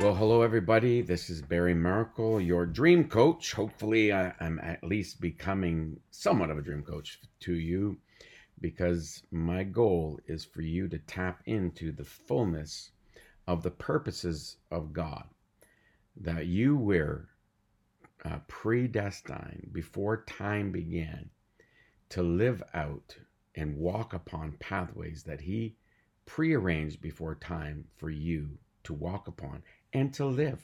Well, hello, everybody. This is Barry Maracle, your dream coach. Hopefully, I, am at least becoming somewhat of a dream coach to you because my goal is for you to tap into the fullness of the purposes of God that you were uh, predestined before time began to live out and walk upon pathways that He prearranged before time for you to walk upon and to live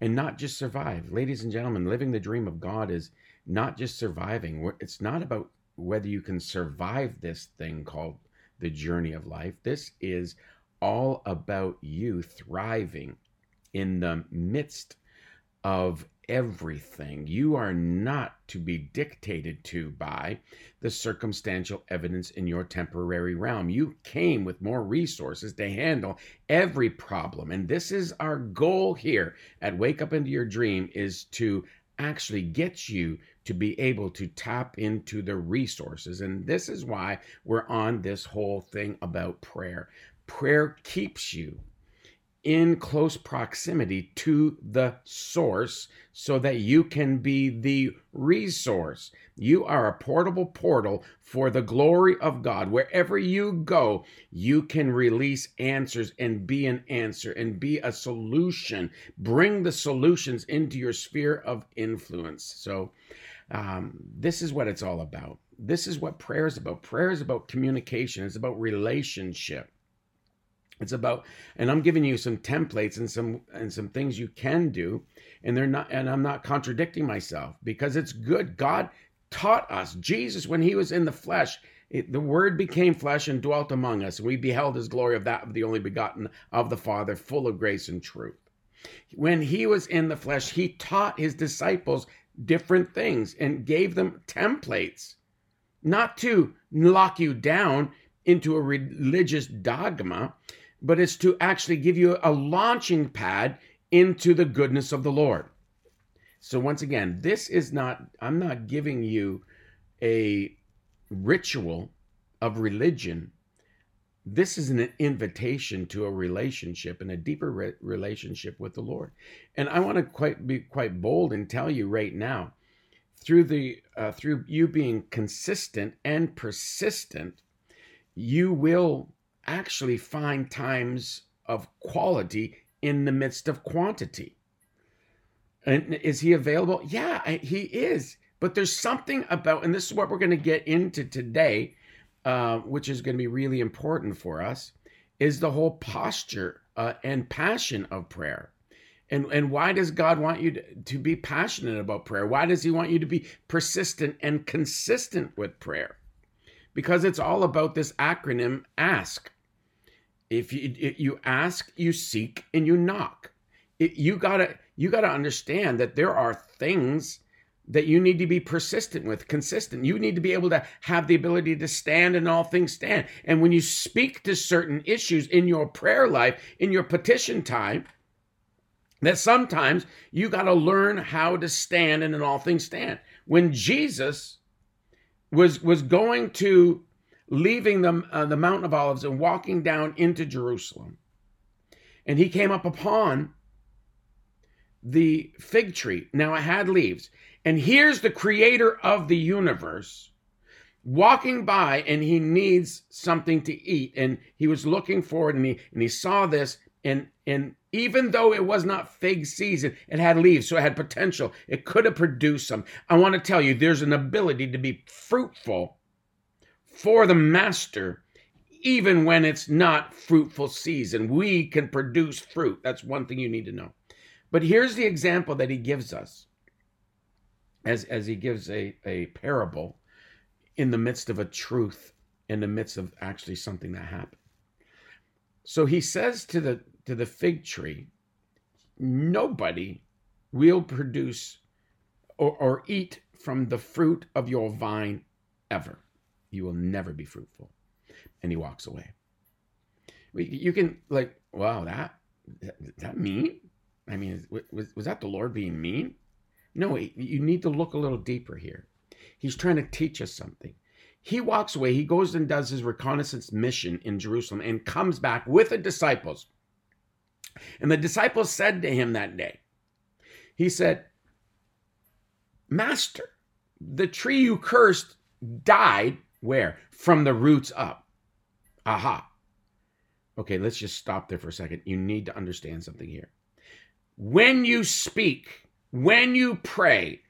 and not just survive. Ladies and gentlemen, living the dream of God is not just surviving. It's not about whether you can survive this thing called the journey of life. This is all about you thriving in the midst of everything. You are not to be dictated to by the circumstantial evidence in your temporary realm. You came with more resources to handle every problem. And this is our goal here at Wake Up Into Your Dream is to actually get you to be able to tap into the resources. And this is why we're on this whole thing about prayer. Prayer keeps you in close proximity to the source so that you can be the resource. You are a portable portal for the glory of God. Wherever you go, you can release answers and be an answer and be a solution. Bring the solutions into your sphere of influence. So, um, this is what it's all about. This is what prayer is about. Prayer is about communication, it's about relationship. It's about, and I'm giving you some templates and some and some things you can do, and they're not, and I'm not contradicting myself because it's good. God taught us. Jesus, when he was in the flesh, it, the word became flesh and dwelt among us. We beheld his glory of that of the only begotten of the Father, full of grace and truth. When he was in the flesh, he taught his disciples different things and gave them templates, not to lock you down into a religious dogma, but it's to actually give you a launching pad into the goodness of the Lord. So, once again, this is not, I'm not giving you a ritual of religion. This is an invitation to a relationship and a deeper re- relationship with the Lord. And I want to quite be quite bold and tell you right now, through the uh, through you being consistent and persistent, you will actually find times of quality in the midst of quantity. And is he available? Yeah, he is. But there's something about, and this is what we're going to get into today, uh, which is going to be really important for us, is the whole posture uh, and passion of prayer. And, and why does God want you to, to be passionate about prayer? Why does He want you to be persistent and consistent with prayer? Because it's all about this acronym ASK if you if you ask you seek and you knock. It, you gotta you gotta understand that there are things that you need to be persistent with consistent. You need to be able to have the ability to stand and all things stand. And when you speak to certain issues in your prayer life in your petition time that sometimes you got to learn how to stand and in all things stand. When jesus was was going to leaving the, uh, the Mountain of Olives and walking down into Jerusalem. And he came up upon the fig tree. Now it had leaves. And here's the creator of the universe walking by and he needs something to eat. And he was looking forward and he, and he saw this. And, and even though it was not fig season, it had leaves, so it had potential. It could have produced some. I want to tell you, there's an ability to be fruitful for the master even when it's not fruitful season. We can produce fruit. That's one thing you need to know. But here's the example that he gives us as, as he gives a, a parable in the midst of a truth, in the midst of actually something that happened. So he says to the to the fig tree, nobody will produce or, or eat from the fruit of your vine ever. You will never be fruitful. And he walks away. You can, like, wow, that, that, that mean? I mean, was, was that the Lord being mean? No, you need to look a little deeper here. He's trying to teach us something. He walks away, he goes and does his reconnaissance mission in Jerusalem and comes back with the disciples. And the disciples said to him that day, He said, Master, the tree you cursed died where? From the roots up. Aha. Okay, let's just stop there for a second. You need to understand something here. When you speak, when you pray,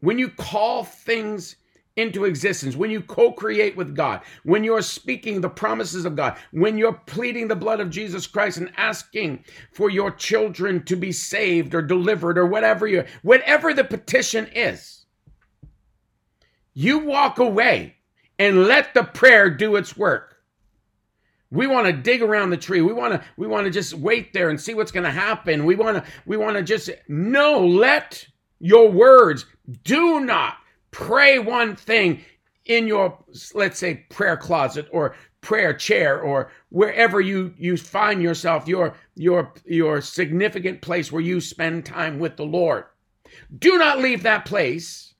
when you call things into existence, when you co create with God, when you're speaking the promises of God, when you're pleading the blood of Jesus Christ and asking for your children to be saved or delivered or whatever you whatever the petition is, you walk away and let the prayer do its work. We want to dig around the tree. We want to we want to just wait there and see what's going to happen. We want to we want to just no, let your words do not pray one thing in your let's say prayer closet or prayer chair or wherever you you find yourself your your your significant place where you spend time with the Lord. Do not leave that place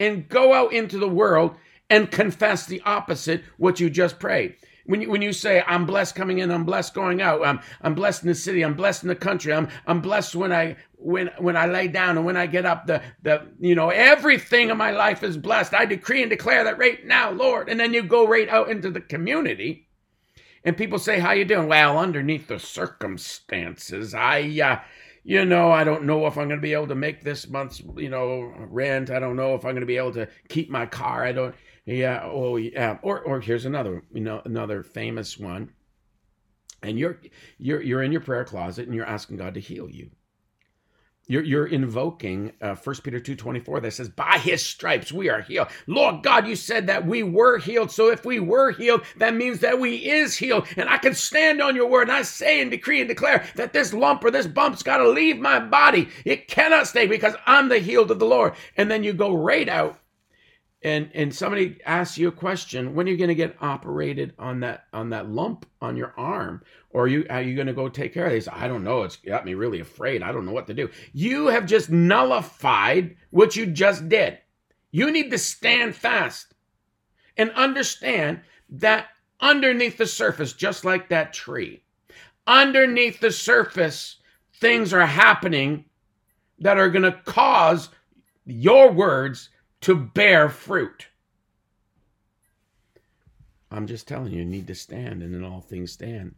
and go out into the world and confess the opposite what you just prayed. When you, when you say, I'm blessed coming in, I'm blessed going out, I'm, I'm blessed in the city, I'm blessed in the country, I'm, I'm blessed when I, when, when I lay down and when I get up, the, the, you know, everything in my life is blessed. I decree and declare that right now, Lord. And then you go right out into the community and people say, how you doing? Well, underneath the circumstances, I, uh, you know, I don't know if I'm going to be able to make this month's, you know, rent. I don't know if I'm going to be able to keep my car. I don't, yeah. Oh, yeah. Or, or here's another, you know, another famous one. And you're you're you're in your prayer closet and you're asking God to heal you. You're, you're invoking uh, 1 Peter 2.24 that says, by his stripes we are healed. Lord God, you said that we were healed. So if we were healed, that means that we is healed. And I can stand on your word and I say and decree and declare that this lump or this bump's got to leave my body. It cannot stay because I'm the healed of the Lord. And then you go right out and and somebody asks you a question when are you going to get operated on that on that lump on your arm? Or are you are you going to go take care of this? I don't know. It's got me really afraid. I don't know what to do. You have just nullified what you just did. You need to stand fast and understand that underneath the surface just like that tree underneath the surface things are happening that are going to cause your words to bear fruit. I'm just telling you, you need to stand and in all things stand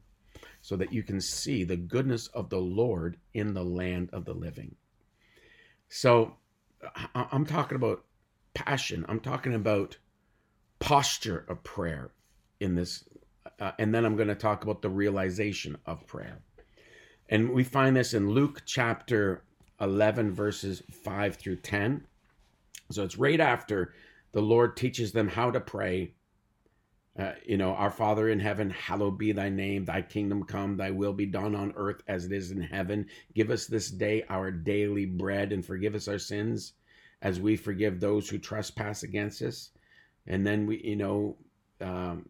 so that you can see the goodness of the Lord in the land of the living. So I'm talking about passion, I'm talking about posture of prayer in this. Uh, and then I'm going to talk about the realization of prayer. And we find this in Luke chapter 11, verses 5 through 10. So it's right after the Lord teaches them how to pray. Uh, you know, our Father in heaven, hallowed be thy name, thy kingdom come, thy will be done on earth as it is in heaven. Give us this day our daily bread and forgive us our sins as we forgive those who trespass against us. And then we, you know, um,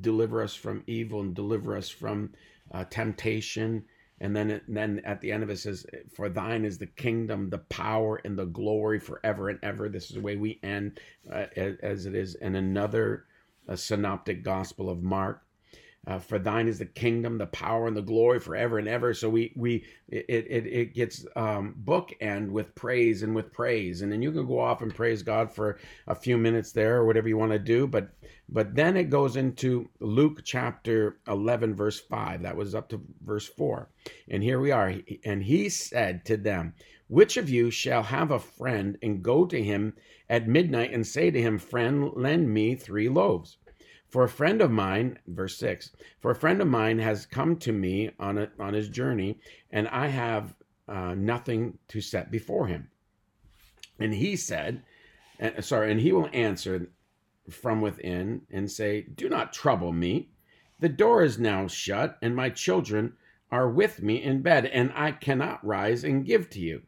deliver us from evil and deliver us from uh, temptation and then, it, and then at the end of it says, "For thine is the kingdom, the power, and the glory forever and ever." This is the way we end, uh, as it is in another uh, synoptic gospel of Mark. Uh, for thine is the kingdom, the power, and the glory forever and ever. So we we it it, it gets um, bookend with praise and with praise, and then you can go off and praise God for a few minutes there or whatever you want to do. But but then it goes into Luke chapter eleven, verse five. That was up to verse four, and here we are. And he said to them, "Which of you shall have a friend and go to him at midnight and say to him, Friend, lend me three loaves." For a friend of mine, verse 6, for a friend of mine has come to me on, a, on his journey, and I have uh, nothing to set before him. And he said, uh, sorry, and he will answer from within and say, Do not trouble me. The door is now shut, and my children are with me in bed, and I cannot rise and give to you.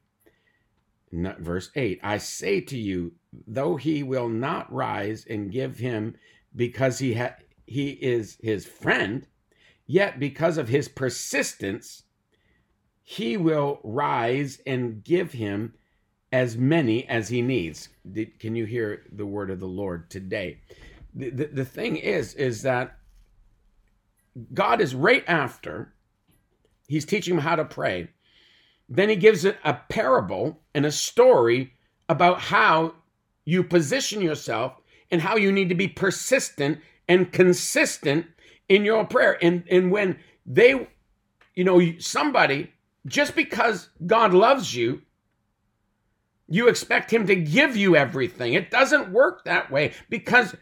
Verse 8 I say to you, though he will not rise and give him because he ha- he is his friend, yet because of his persistence, he will rise and give him as many as he needs. Can you hear the word of the Lord today? The, the, the thing is, is that God is right after he's teaching him how to pray. Then he gives it a parable and a story about how you position yourself and how you need to be persistent and consistent in your prayer. And, and when they, you know, somebody, just because God loves you, you expect him to give you everything. It doesn't work that way because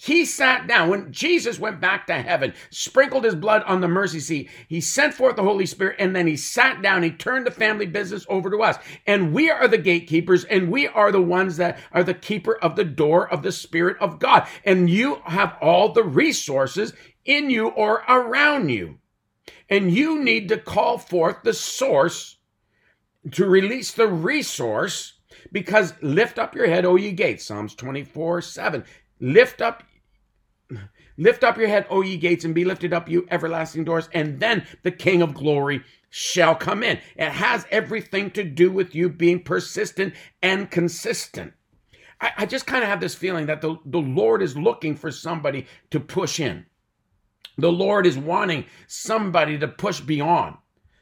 he sat down when Jesus went back to heaven, sprinkled his blood on the mercy seat. He sent forth the Holy Spirit and then he sat down. He turned the family business over to us. And we are the gatekeepers and we are the ones that are the keeper of the door of the Spirit of God. And you have all the resources in you or around you. And you need to call forth the source to release the resource because lift up your head, O ye gates, Psalms 24 7. Lift up Lift up your head, O ye gates, and be lifted up, you everlasting doors, and then the King of glory shall come in. It has everything to do with you being persistent and consistent. I, I just kind of have this feeling that the, the Lord is looking for somebody to push in. The Lord is wanting somebody to push beyond.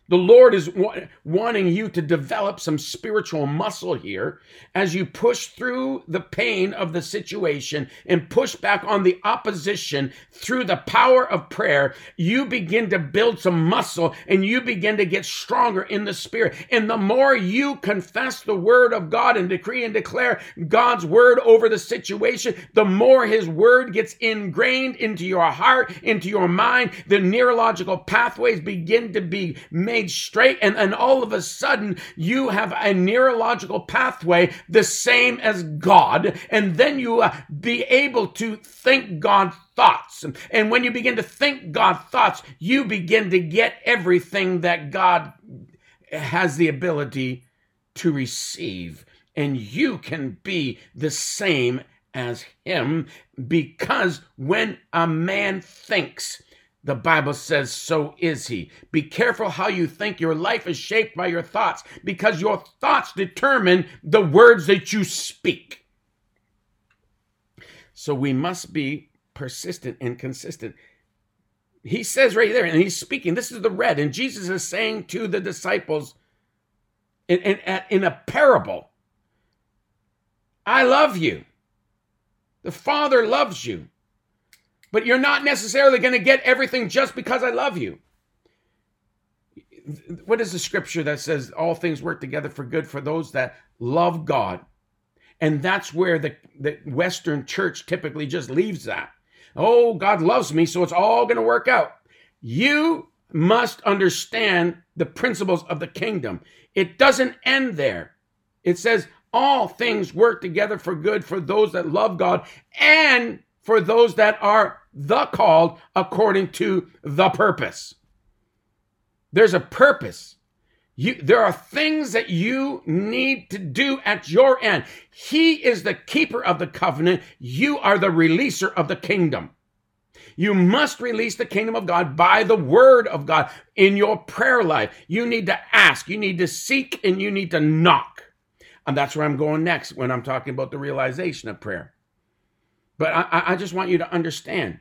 The Lord is wa- wanting you to develop some spiritual muscle here as you push through the pain of the situation and push back on the opposition through the power of prayer. You begin to build some muscle and you begin to get stronger in the spirit. And the more you confess the word of God and decree and declare God's word over the situation, the more his word gets ingrained into your heart, into your mind. The neurological pathways begin to be made straight, and then all of a sudden you have a neurological pathway the same as God, and then you uh, be able to think God thoughts. And when you begin to think God thoughts, you begin to get everything that God has the ability to receive. And you can be the same as Him because when a man thinks, the Bible says, so is he. Be careful how you think. Your life is shaped by your thoughts because your thoughts determine the words that you speak. So we must be persistent and consistent. He says right there, and he's speaking, this is the red, and Jesus is saying to the disciples in, in, in a parable, I love you. The Father loves you but you're not necessarily going to get everything just because I love you. What is the scripture that says all things work together for good for those that love God? And that's where the, the Western church typically just leaves that. Oh, God loves me, so it's all going to work out. You must understand the principles of the kingdom. It doesn't end there. It says all things work together for good for those that love God and for those that are the called according to the purpose. There's a purpose. You, there are things that you need to do at your end. He is the keeper of the covenant. You are the releaser of the kingdom. You must release the kingdom of God by the word of God in your prayer life. You need to ask, you need to seek, and you need to knock. And that's where I'm going next when I'm talking about the realization of prayer. But I, I just want you to understand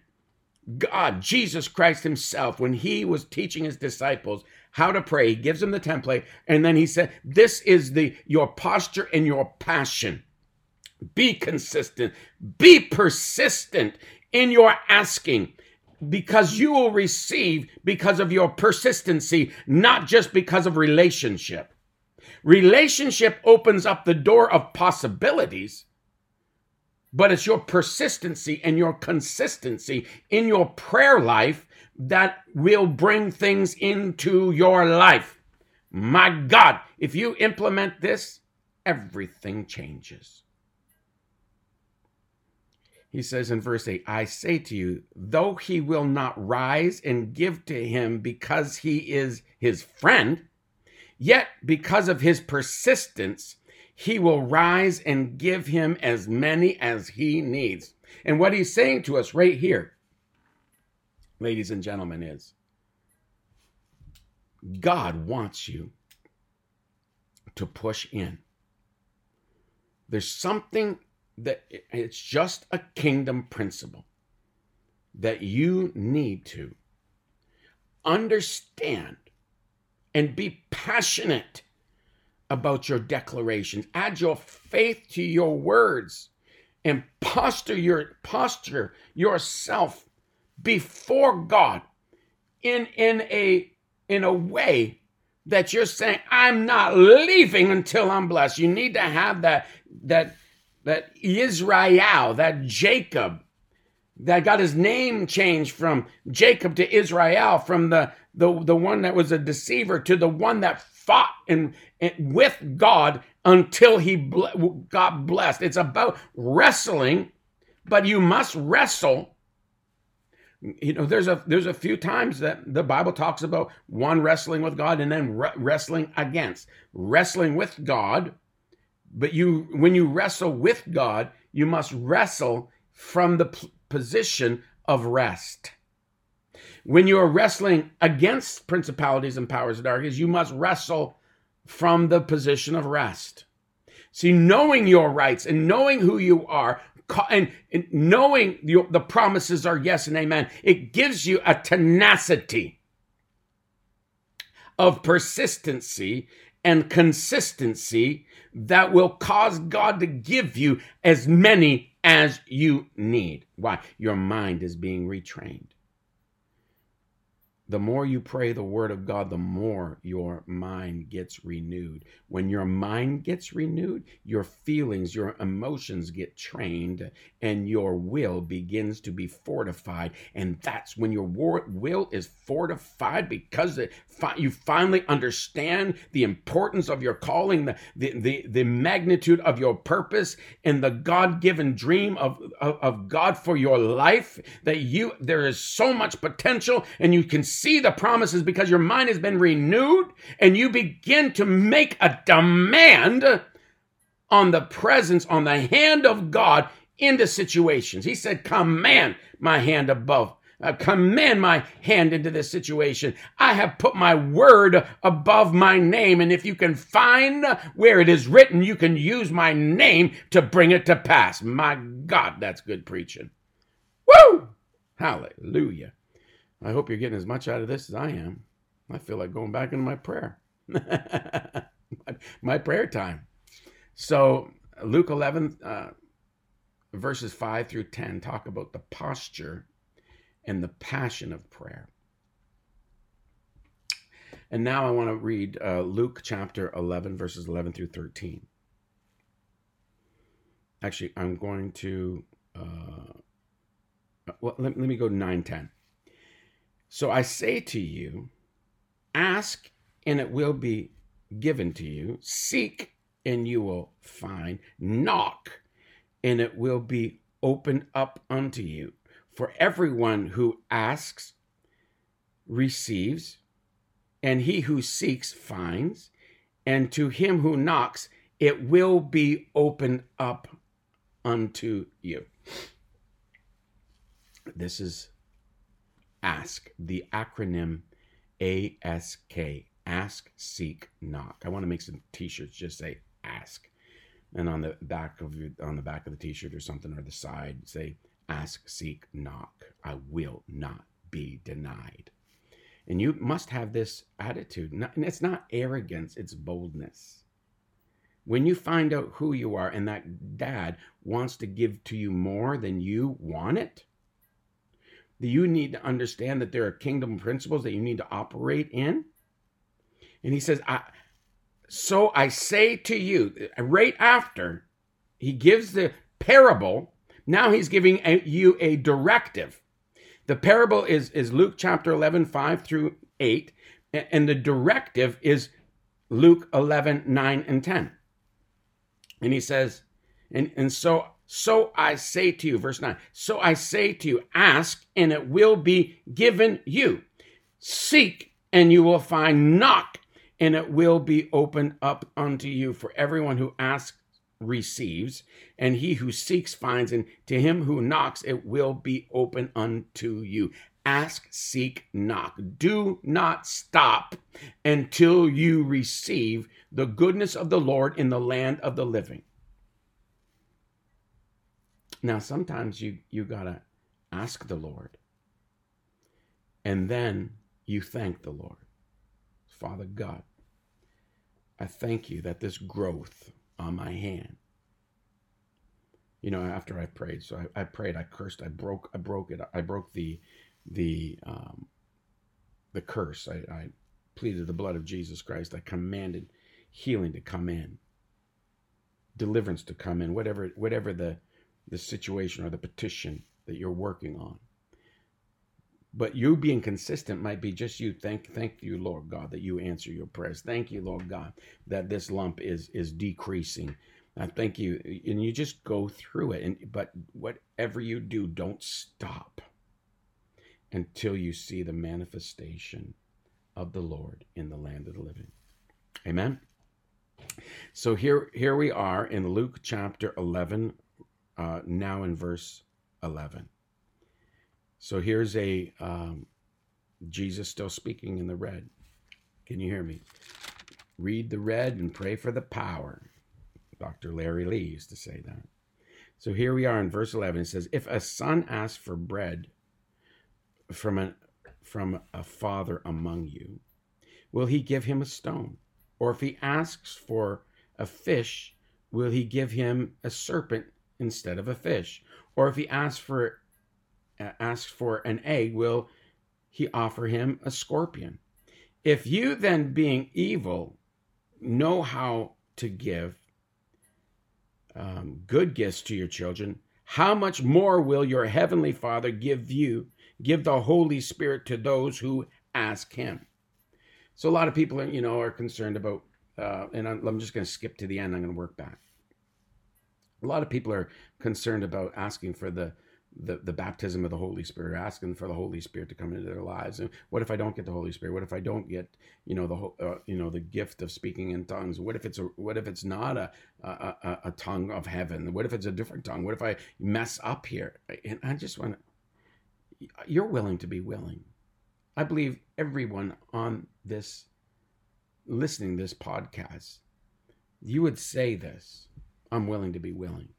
God, Jesus Christ Himself, when He was teaching His disciples how to pray, He gives them the template, and then He said, This is the your posture and your passion. Be consistent, be persistent in your asking because you will receive because of your persistency, not just because of relationship. Relationship opens up the door of possibilities but it's your persistency and your consistency in your prayer life that will bring things into your life. My God, if you implement this, everything changes. He says in verse 8, I say to you, though he will not rise and give to him because he is his friend, yet because of his persistence, he will rise and give him as many as he needs. And what he's saying to us right here, ladies and gentlemen, is God wants you to push in. There's something that it's just a kingdom principle that you need to understand and be passionate about your declarations. Add your faith to your words and posture your posture yourself before God in in a in a way that you're saying I'm not leaving until I'm blessed. You need to have that that that Israel, that Jacob that got his name changed from Jacob to Israel, from the, the, the one that was a deceiver to the one that fought and, and with God until he ble- got blessed. It's about wrestling, but you must wrestle. You know, there's a there's a few times that the Bible talks about one wrestling with God and then re- wrestling against wrestling with God. But you, when you wrestle with God, you must wrestle from the position of rest. When you are wrestling against principalities and powers of darkness, you must wrestle from the position of rest. See, knowing your rights and knowing who you are and, knowing the promises are yes and amen, it gives you a tenacity of persistency and consistency that will cause God to give you as many as you need. Why? Your mind is being retrained the more you pray the word of God, the more your mind gets renewed. When your mind gets renewed, your feelings, your emotions get trained, and your will begins to be fortified. And that's when your will is fortified because you finally understand the importance of your calling, the, the, the, the magnitude of your purpose, and the God given dream of, of, of God for your life. That you, there is so much potential, and you can see the promises because your mind has been renewed and you begin to make a demand on the presence, on the hand of God into situations. He said, Command my hand above. Uh, command my hand into this situation. I have put my word above my name. And if you can find where it is written, you can use my name to bring it to pass. My God, that's good preaching. Woo! Hallelujah. I hope you're getting as much out of this as I am. I feel like going back into my prayer, my, prayer time. So, Luke 11, uh, verses 5 through 10 talk about the posture and the passion of prayer. And now I want to read uh, Luke chapter 11, verses 11 through 13. Actually, I'm going to, uh, well, let, let me go 9 10. So I say to you, ask and it will be given to you, seek and you will find, knock and it will be opened up unto you. For everyone who asks receives, and he who seeks finds, and to him who knocks it will be opened up unto you. This is ASK, the acronym ASK, Ask, Seek, Knock. I want to make some t-shirts just say ask. And on the back of your, on the back of the t-shirt or something or the side say ask, seek, knock. I will not be denied. And you must have this attitude. And it's not arrogance, it's boldness. When you find out who you are and that dad wants to give to you more than you want it, you need to understand that there are kingdom principles that you need to operate in. And he says, I, So I say to you, right after he gives the parable, now he's giving a, you a directive. The parable is, is Luke chapter 11, 5 through 8, and the directive is Luke 11, 9 and 10. And he says, and, and so so I say to you, verse 9, so I say to you, ask and it will be given you. Seek and you will find. Knock and it will be opened up unto you. For everyone who asks receives, and he who seeks finds, and to him who knocks it will be open unto you. Ask, seek, knock. Do not stop until you receive the goodness of the Lord in the land of the living. Now, sometimes you, you got to ask the Lord, and then you thank the Lord. Father God, I thank you that this growth on my hand, you know, after I prayed, so I, I prayed, I cursed, I broke, I broke it, I broke the, the, um, the curse. I, I pleaded the blood of Jesus Christ. I commanded healing to come in, deliverance to come in, whatever, whatever the, the situation or the petition that you're working on. But you being consistent might be just you. Thank, thank you, Lord God, that you answer your prayers. Thank you, Lord God, that this lump is is decreasing. I thank you, and you just go through it. And but whatever you do, don't stop until you see the manifestation of the Lord in the land of the living. Amen. So here, here we are in Luke chapter 11, uh, now in verse 11. So here's a um, Jesus still speaking in the red. Can you hear me? Read the red and pray for the power. Dr. Larry Lee used to say that. So here we are in verse 11. It says, If a son asks for bread from a, from a father among you, will he give him a stone? Or if he asks for a fish, will he give him a serpent instead of a fish? Or if he asks for uh, asks for an egg, will he offer him a scorpion? If you then, being evil, know how to give um, good gifts to your children, how much more will your heavenly Father give you, give the Holy Spirit to those who ask Him? So a lot of people, are, you know, are concerned about, uh, and I'm, I'm just going to skip to the end. I'm going to work back a lot of people are concerned about asking for the the, the baptism of the Holy Spirit, asking for the Holy Spirit to come into their lives. And what if I don't get the Holy Spirit? What if I don't get, you know, the uh, you know the gift of speaking in tongues? What if it's a what if it's not a, a a tongue of heaven? What if it's a different tongue? What if I mess up here? And I just want to. You're willing to be willing. I believe everyone on this listening this podcast, you would say this I'm willing to be willing.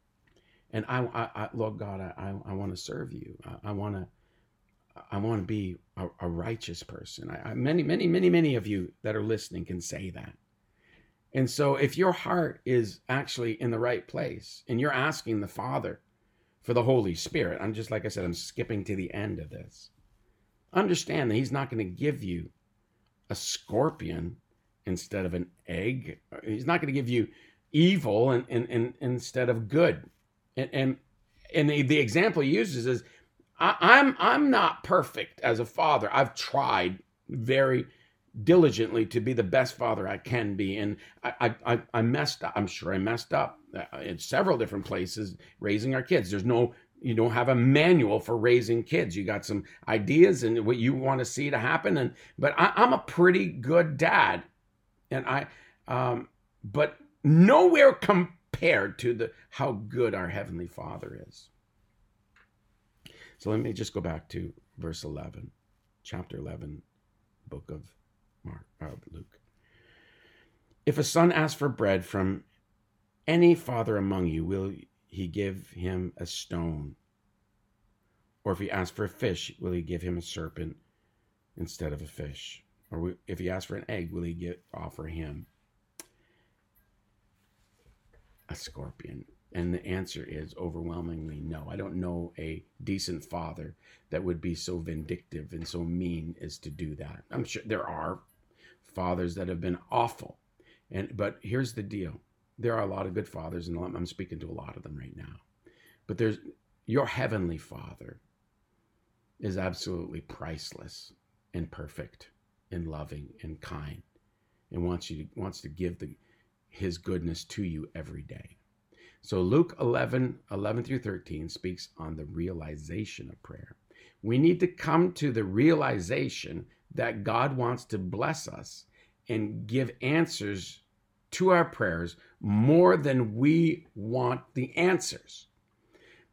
And I, I, I Lord God, I, I, I want to serve you. I, want to, I want to be a, a righteous person. I, I, many, many, many, many of you that are listening can say that. And so, if your heart is actually in the right place and you're asking the Father for the Holy Spirit, I'm just like I said, I'm skipping to the end of this. Understand that He's not going to give you a scorpion instead of an egg. He's not going to give you evil and, and, and instead of good. And and, and the, the example he uses is I, I'm I'm not perfect as a father. I've tried very diligently to be the best father I can be. And I, I, I messed up. I'm sure I messed up uh, in several different places raising our kids. There's no, you don't have a manual for raising kids. You got some ideas and what you want to see to happen. And, but I, I'm a pretty good dad. And I, um, but nowhere compared to the how good our heavenly Father is. So let me just go back to verse 11, chapter 11, book of Mark, uh, Luke. If a son asks for bread from any father among you, will he give him a stone? Or if he asks for a fish, will he give him a serpent instead of a fish? Or if he asks for an egg, will he offer him a scorpion? And the answer is overwhelmingly no. I don't know a decent father that would be so vindictive and so mean as to do that. I'm sure there are fathers that have been awful. And but here's the deal. There are a lot of good fathers and I'm speaking to a lot of them right now. But there's your heavenly father is absolutely priceless and perfect and loving and kind and wants you to, wants to give the his goodness to you every day. So Luke 11, 11 through 13 speaks on the realization of prayer. We need to come to the realization that God wants to bless us and give answers to our prayers more than we want the answers.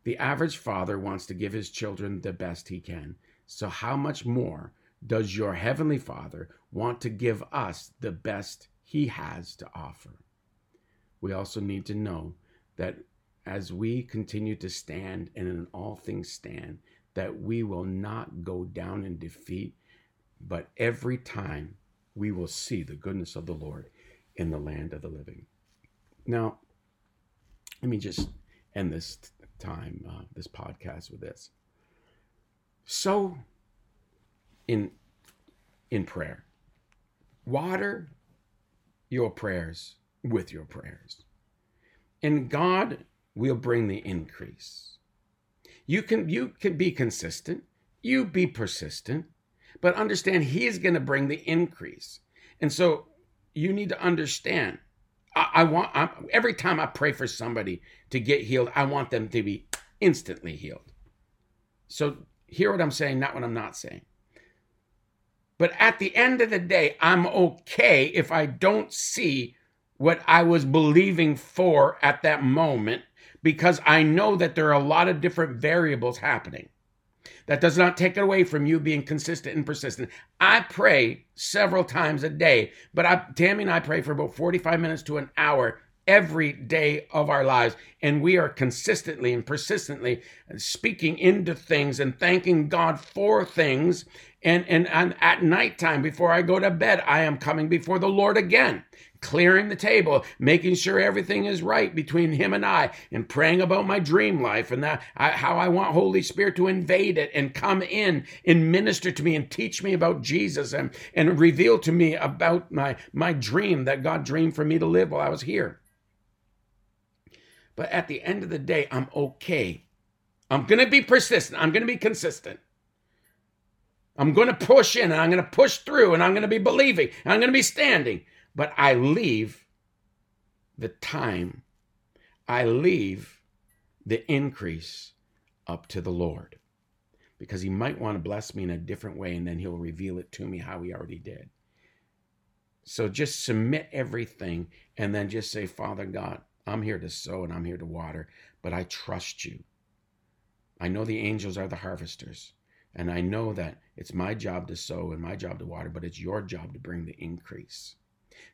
The average father wants to give his children the best he can. So, how much more does your heavenly Father want to give us the best he has to offer? We also need to know that as we continue to stand and in all things stand, that we will not go down in defeat, but every time we will see the goodness of the Lord in the land of the living. Now, let me just end this time, uh, this podcast with this. So, in in prayer, water your prayers with your prayers, and God will bring the increase. You can you can be consistent, you be persistent, but understand He's going to bring the increase, and so you need to understand I, I want I, every time I pray for somebody to get healed, I want them to be instantly healed. So hear what I'm saying, not what I'm not saying. But at the end of the day, I'm okay if I don't see what I was believing for at that moment because I know that there are a lot of different variables happening. That does not take it away from you being consistent and persistent. I pray several times a day, but I, Tammy and I pray for about 45 minutes to an hour every day of our lives. And we are consistently and persistently speaking into things and thanking God for things. And, and, and at nighttime, before I go to bed, I am coming before the Lord again clearing the table, making sure everything is right between him and I, and praying about my dream life and that I, how I want Holy Spirit to invade it and come in and minister to me and teach me about Jesus and, and reveal to me about my, my dream that God dreamed for me to live while I was here. But at the end of the day, I'm okay. I'm going to be persistent. I'm going to be consistent. I'm going to push in and I'm going to push through and I'm going to be believing. I'm going to be standing but I leave the time, I leave the increase up to the Lord because He might want to bless me in a different way and then He'll reveal it to me how He already did. So just submit everything and then just say, Father God, I'm here to sow and I'm here to water, but I trust you. I know the angels are the harvesters. And I know that it's my job to sow and my job to water, but it's your job to bring the increase.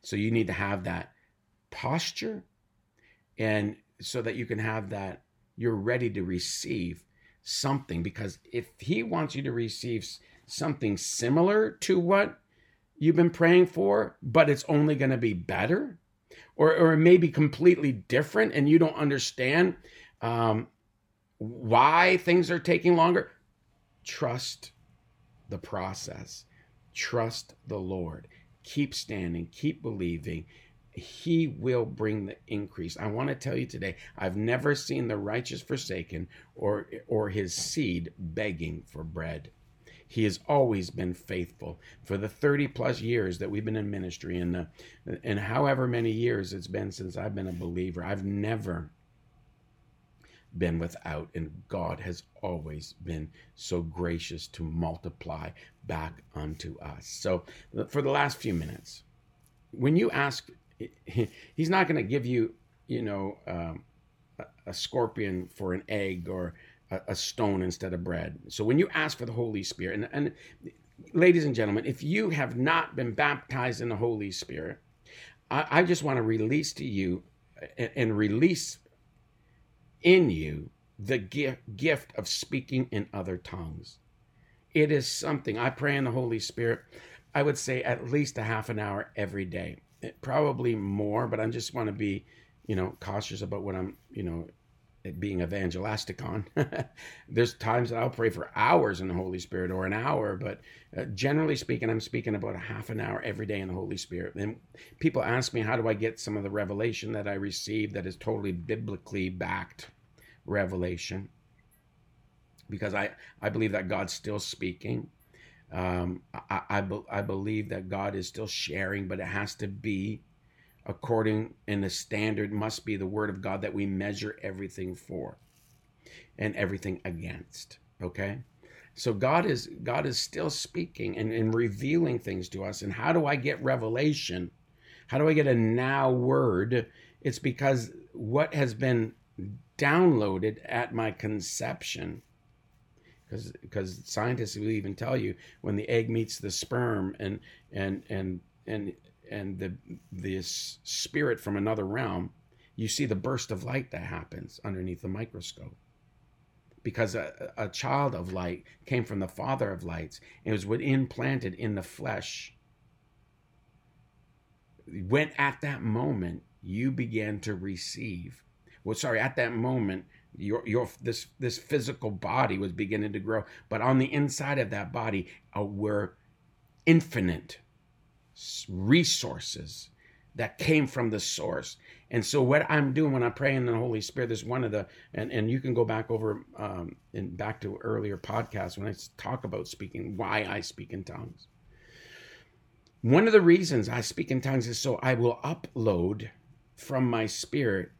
So you need to have that posture and so that you can have that you're ready to receive something because if he wants you to receive something similar to what you've been praying for but it's only going to be better or or it may be completely different and you don't understand um, why things are taking longer trust the process. Trust the lord keep standing, keep believing. He will bring the increase. I want to tell you today, I've never seen the righteous forsaken or or his seed begging for bread. He has always been faithful for the 30 plus years that we've been in ministry and the, and however many years it's been since I've been a believer. I've never been without, and God has always been so gracious to multiply back unto us. So, for the last few minutes, when you ask, He's not going to give you, you know, um, a, scorpion for an egg or a, stone instead of bread. So, when you ask for the Holy Spirit, and, and ladies and gentlemen, if you have not been baptized in the Holy Spirit, I, I just want to release to you and release in you the gift of speaking in other tongues. It is something I pray in the Holy Spirit. I would say at least a half an hour every day, probably more, but I just want to be, you know, cautious about what I'm, you know, being evangelistic on. There's times that I'll pray for hours in the Holy Spirit or an hour, but uh, generally speaking, I'm speaking about a half an hour every day in the Holy Spirit. And people ask me, how do I get some of the revelation that I receive that is totally biblically backed revelation? Because I, I believe that God's still speaking. Um, I, I, be, I believe that God is still sharing, but it has to be according and the standard must be the word of God that we measure everything for and everything against. Okay? So God is God is still speaking and, and revealing things to us. And how do I get revelation? How do I get a now word? It's because what has been downloaded at my conception because because scientists will even tell you when the egg meets the sperm and and and and and the this spirit from another realm you see the burst of light that happens underneath the microscope. Because a, a child of light came from the father of lights and was implanted in the flesh. When at that moment you began to receive well sorry at that moment your your this this physical body was beginning to grow but on the inside of that body uh, were infinite resources that came from the source. And so what i'm doing when i'm praying in the holy spirit is one of the and, and you can go back over um and back to earlier podcasts when i talk about speaking why i speak in tongues. One of the reasons i speak in tongues is so i will upload from my spirit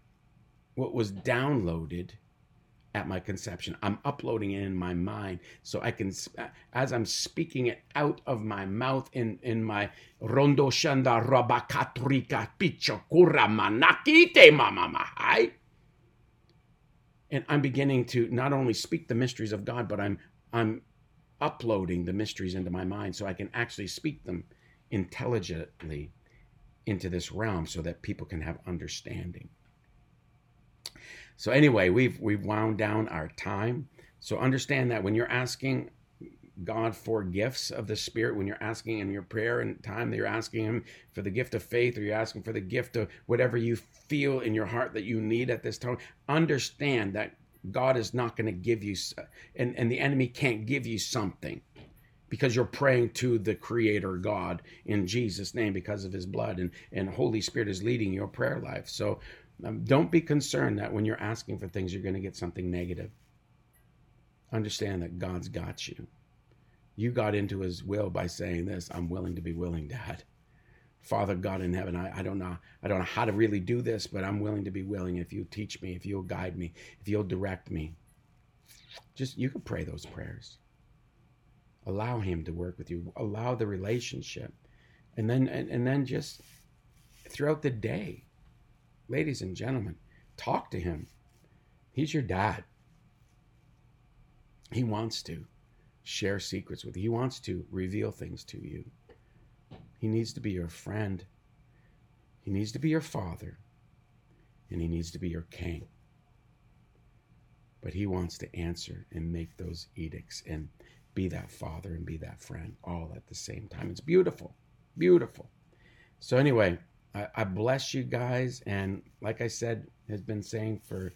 what was downloaded at my conception. I'm uploading it in my mind so I can, uh, as I'm speaking it out of my mouth in, in my rondo shanda rabakatrika pichakura manakite mamamahai. And I'm beginning to not only speak the mysteries of God, but I'm I'm uploading the mysteries into my mind so I can actually speak them intelligently into this realm so that people can have understanding. So anyway, we've we've wound down our time. So understand that when you're asking God for gifts of the Spirit, when you're asking in your prayer and time that you're asking Him for the gift of faith, or you're asking for the gift of whatever you feel in your heart that you need at this time, understand that God is not going to give you, and, and the enemy can't give you something because you're praying to the creator God in Jesus' name because of his blood and, and Holy Spirit is leading your prayer life. So um, don't be concerned that when you're asking for things, you're going to get something negative. Understand that God's got you. You got into his will by saying this I'm willing to be willing, Dad. Father God in heaven, I, I don't know I don't know how to really do this, but I'm willing to be willing if you teach me, if you'll guide me, if you'll direct me. Just you can pray those prayers. Allow him to work with you. Allow the relationship. And then and, and then just throughout the day, ladies and gentlemen, talk to him. He's your dad. He wants to share secrets with you, he wants to reveal things to you. He needs to be your friend, he needs to be your father, and he needs to be your king. But he wants to answer and make those edicts and be that father and be that friend all at the same time. It's beautiful, beautiful. So, anyway, I, I bless you guys. And like I said, has been saying for,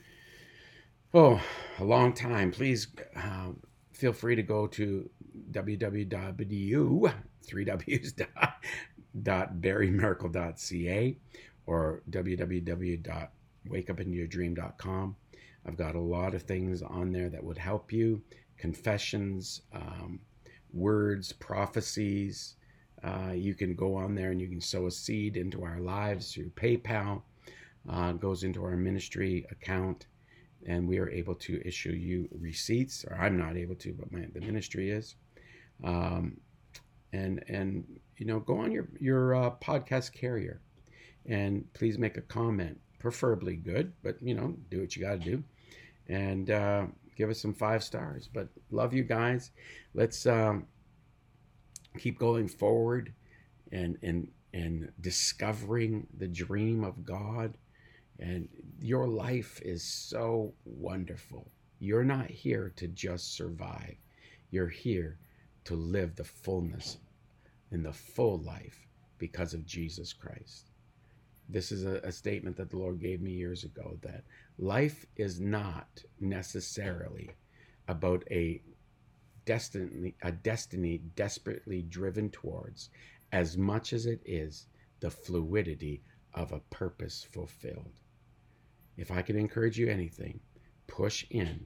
oh, a long time, please uh, feel free to go to www, three W's dot, barrymaracle.ca or www.wakeupintoyourdream.com. I've got a lot of things on there that would help you confessions, um, words, prophecies, uh, you can go on there and you can sow a seed into our lives through PayPal. Uh, goes into our ministry account, and we are able to issue you receipts. Or I'm not able to, but my the ministry is. Um, and and you know, go on your your uh, podcast carrier, and please make a comment, preferably good, but you know, do what you got to do, and uh, give us some five stars. But love you guys. Let's. Um, keep going forward and and and discovering the dream of God and your life is so wonderful. You're not here to just survive. You're here to live the fullness in the full life because of Jesus Christ. This is a, a, statement that the Lord gave me years ago that life is not necessarily about a destiny a destiny desperately driven towards as much as it is the fluidity of a purpose fulfilled. If I can encourage you anything, push in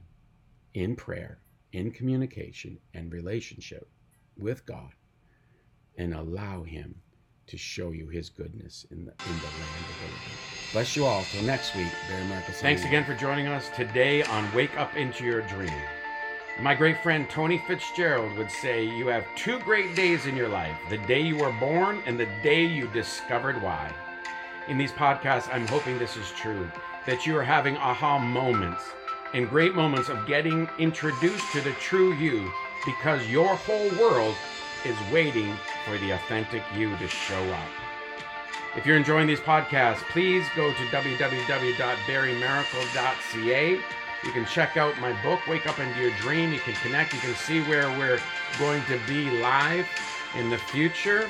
in prayer, in communication and relationship with God and allow him to show you his goodness in the in the land of the living. Bless you all. Till next week, Barry Maracle. Thanks again for joining us today on Wake Up Into Your Dream. My great friend Tony Fitzgerald would say, You have two great days in your life the day you were born and the day you discovered why. In these podcasts, I'm hoping this is true, that you are having aha moments and great moments of getting introduced to the true you because your whole world is waiting for the authentic you to show up. If you're enjoying these podcasts, please go to www.barrymaracle.ca. You can check out my book, Wake Up Into Your Dream. You can connect. You can see where we're going to be live in the future.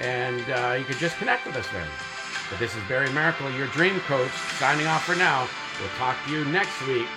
And uh, you can just connect with us then. But this is Barry Maracle, your dream coach, signing off for now. We'll talk to you next week